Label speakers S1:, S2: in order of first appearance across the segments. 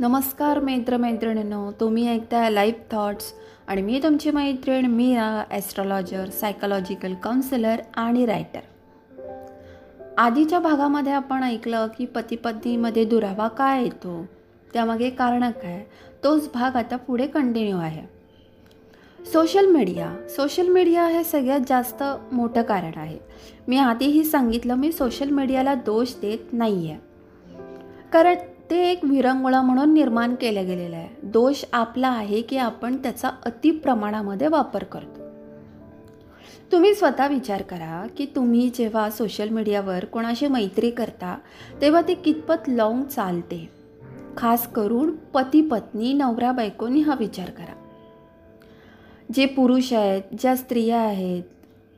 S1: नमस्कार मैत्रिणींनो तुम्ही ऐकताय लाईव्ह थॉट्स आणि मी तुमची मैत्रीण मी ॲस्ट्रॉलॉजर सायकोलॉजिकल काउन्सिलर आणि रायटर आधीच्या भागामध्ये आपण ऐकलं की पती पत्नीमध्ये दुरावा काय येतो? त्यामागे कारण काय? तोच भाग आता पुढे कंटिन्यू आहे. सोशल मीडिया सोशल मीडिया हे सगळ्यात जास्त मोठं कारण आहे. मी आधीही सांगितलं मी सोशल मीडियाला दोष देत नाही आहे कारण ते एक विरंगुळा म्हणून निर्माण केलं गेलेलं आहे. दोष आपला आहे की आपण त्याचा अतिप्रमाणामध्ये वापर करतो. तुम्ही स्वतः विचार करा की तुम्ही जेव्हा सोशल मीडियावर कोणाशी मैत्री करता तेव्हा ते कितपत लाँग चालते? खास करून पती पत्नी नवरा बायकोनी हा विचार करा. जे पुरुष आहेत ज्या स्त्रिया आहेत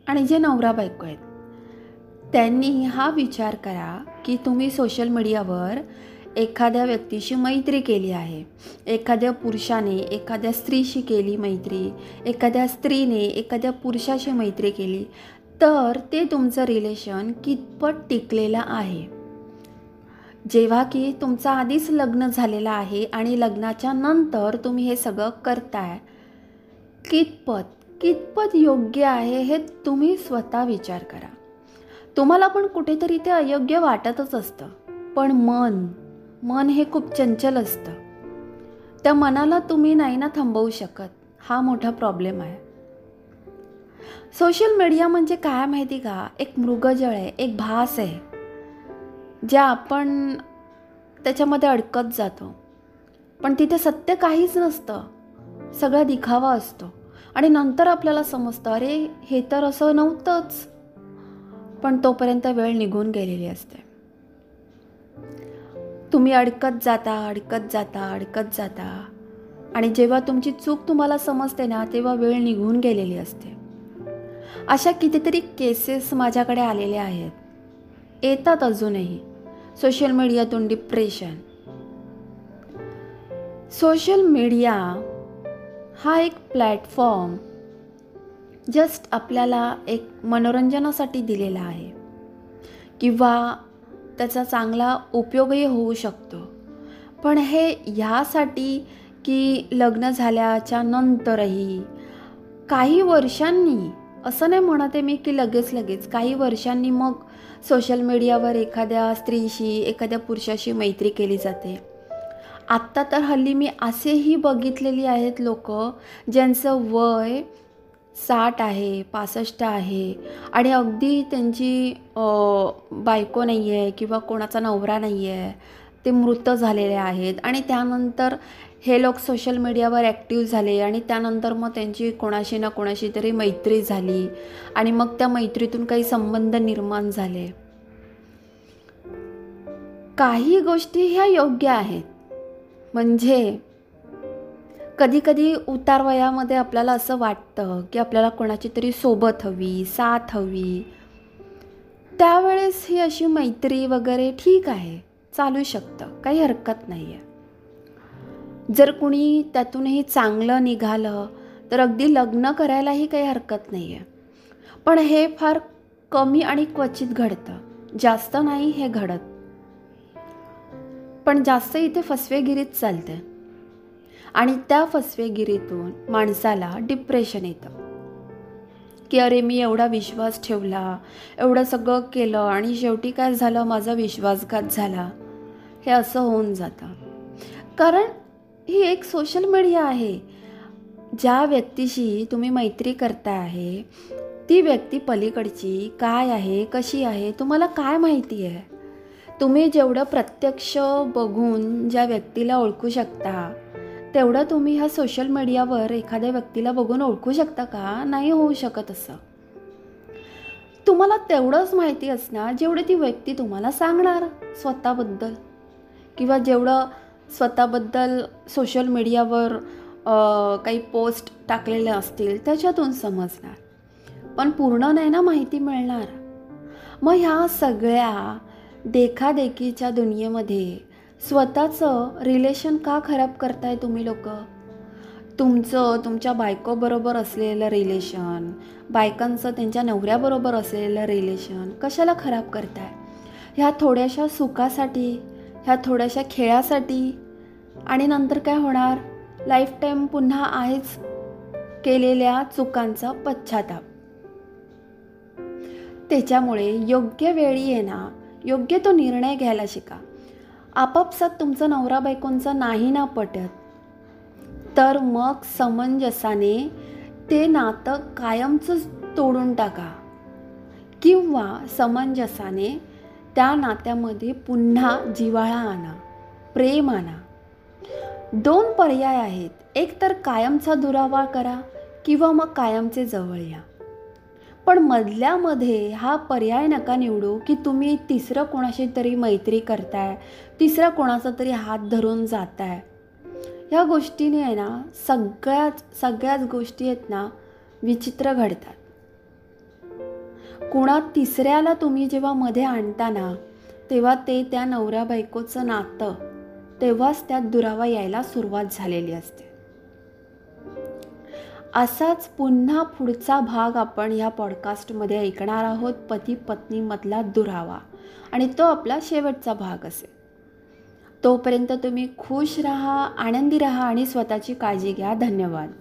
S1: आणि जे नवरा बायको आहेत त्यांनी हा विचार करा की तुम्ही सोशल मीडियावर एखाद्या व्यक्तीशी मैत्री केली आहे. एखाद्या पुरुषाने एखाद्या स्त्रीशी केली मैत्री एखाद्या स्त्रीने एखाद्या पुरुषाशी मैत्री केली तर ते तुमचं रिलेशन कितपत टिकलेलं आहे. जेव्हा की तुमचं आधीच लग्न झालेलं आहे आणि लग्नाच्या नंतर तुम्ही हे सगळं करताय कितपत कितपत योग्य आहे हे तुम्ही स्वतः विचार करा. तुम्हाला पण कुठेतरी ते अयोग्य वाटतच असतं. पण मन मन हे खूप चंचल असतं. त्या मनाला तुम्ही नाही ना थांबवू शकत. हा मोठा प्रॉब्लेम आहे. सोशल मीडिया म्हणजे काय माहिती का? एक मृगजळ आहे एक भास आहे. ज्या आपण त्याच्यामध्ये अडकत जातो. पण तिथे सत्य काहीच नसतं. सगळा दिखावा असतो. आणि नंतर आपल्याला समजतं अरे हे तर असं नव्हतंच. पण तोपर्यंत वेळ निघून गेलेली असते. तुम्ही अडकत जाता अडकत जाता अडकत जाता. आणि जेव्हा तुमची चूक तुम्हाला समजते ना तेव्हा वेळ निघून गेलेली असते. अशा कितीतरी केसेस माझ्याकडे आलेल्या आहेत. येतात अजूनही. सोशल मीडियातून डिप्रेशन सोशल मीडिया हा एक प्लॅटफॉर्म जस्ट आपल्याला एक मनोरंजनासाठी दिलेला आहे. किंवा त्याचा चांगला उपयोगही होऊ शकतो. पण हे ह्यासाठी की लग्न झाल्याच्या नंतरही काही वर्षांनी असं नाही म्हणत आहे मी की लगेच लगेच काही वर्षांनी मग सोशल मीडियावर एखाद्या स्त्रीशी एखाद्या पुरुषाशी मैत्री केली जाते. आत्ता तर हल्ली मी असेही बघितलेली आहेत लोक ज्यांचं वय साठ आहे पासष्ट आहे आणि अगदी त्यांची बायको नाही आहे किंवा कोणाचा नवरा नाही आहे ते मृत झालेले आहेत. आणि त्यानंतर हे लोक सोशल मीडियावर ॲक्टिव्ह झाले आणि त्यानंतर मग त्यांची कोणाशी ना कोणाशी तरी मैत्री झाली आणि मग त्या मैत्रीतून काही संबंध निर्माण झाले. काही गोष्टी ह्या योग्य आहेत. म्हणजे कधीकधी उतार वयामध्ये आपल्याला असं वाटतं की आपल्याला कोणाची तरी सोबत हवी साथ हवी. त्यावेळेस ही अशी मैत्री वगैरे ठीक आहे चालू शकतं काही हरकत नाही आहे जर कुणी त्यातूनही चांगलं निघालं तर अगदी लग्न करायलाही काही हरकत नाही आहे पण हे फार कमी आणि क्वचित घडतं. जास्त नाही हे घडत. पण जास्त इथे फसवेगिरीच चालते आणि त्या फसवेगिरीतून माणसाला डिप्रेशन येतं. की अरे मी एवढा विश्वास ठेवला एवढं सगळं केलं आणि शेवटी काय झालं? माझा विश्वासघात झाला. हे असं होऊन जातं. कारण ही एक सोशल मीडिया आहे. ज्या व्यक्तीशी तुम्ही मैत्री करता आहे ती व्यक्ती पलीकडची काय आहे कशी आहे तुम्हाला काय माहिती आहे? तुम्ही जेवढं प्रत्यक्ष बघून ज्या व्यक्तीला ओळखू शकता तेवढं तुम्ही ह्या सोशल मीडियावर एखाद्या व्यक्तीला बघून ओळखू शकता का? नाही होऊ शकत असं. तुम्हाला तेवढंच माहिती असणार जेवढी ती व्यक्ती तुम्हाला सांगणार स्वतःबद्दल. किंवा जेवढं स्वतःबद्दल सोशल मीडियावर काही पोस्ट टाकलेले असतील त्याच्यातून समजणार. पण पूर्ण नाही ना माहिती मिळणार. मग ह्या सगळ्या देखादेखीच्या दुनियेमध्ये स्वतःचं रिलेशन का खराब करताय तुम्ही लोक? तुमचं तुमच्या बायकोबरोबर असलेलं रिलेशन बायकांचं त्यांच्या नवऱ्याबरोबर असलेलं रिलेशन कशाला खराब करताय? ह्या थोड्याशा सुखासाठी ह्या थोड्याशा खेळासाठी आणि नंतर काय होणार? लाईफटाईम पुन्हा आहेच केलेल्या चुकांचा पश्चाताप. त्याच्यामुळे योग्य वेळी आहे ना योग्य तो निर्णय घ्यायला शिका. आपापसात तुमचं नवरा बायकोंचं नाही ना पटत. तर मग समंजसाने ते नातं कायमचं तोडून टाका. किंवा समंजसाने त्या नात्यामध्ये पुन्हा जिवाळा आणा प्रेम आणा. दोन पर्याय आहेत. एक तर कायमचा दुरावा करा किंवा मग कायमचे जवळ या. पण मधल्यामध्ये हा पर्याय नका निवडू की तुम्ही तिसरं कोणाशी तरी मैत्री करताय तिसरा कोणाचा तरी हात धरून जाताय. ह्या गोष्टीने आहे ना सगळ्याच सगळ्याच गोष्टी आहेत ना विचित्र घडतात. कुणा तिसऱ्याला तुम्ही जेव्हा मध्ये आणता ना तेव्हा ते त्या नवऱ्या बायकोचं नातं तेव्हाच त्यात दुरावा यायला सुरुवात झालेली असते. असाच पुन्हा पुढचा भाग आपण ह्या पॉडकास्टमध्ये ऐकणार आहोत. पती पत्नीमधला दुरावा. आणि तो आपला शेवटचा भाग असेल. तोपर्यंत तुम्ही खुश राहा आनंदी राहा आणि स्वतःची काळजी घ्या. धन्यवाद.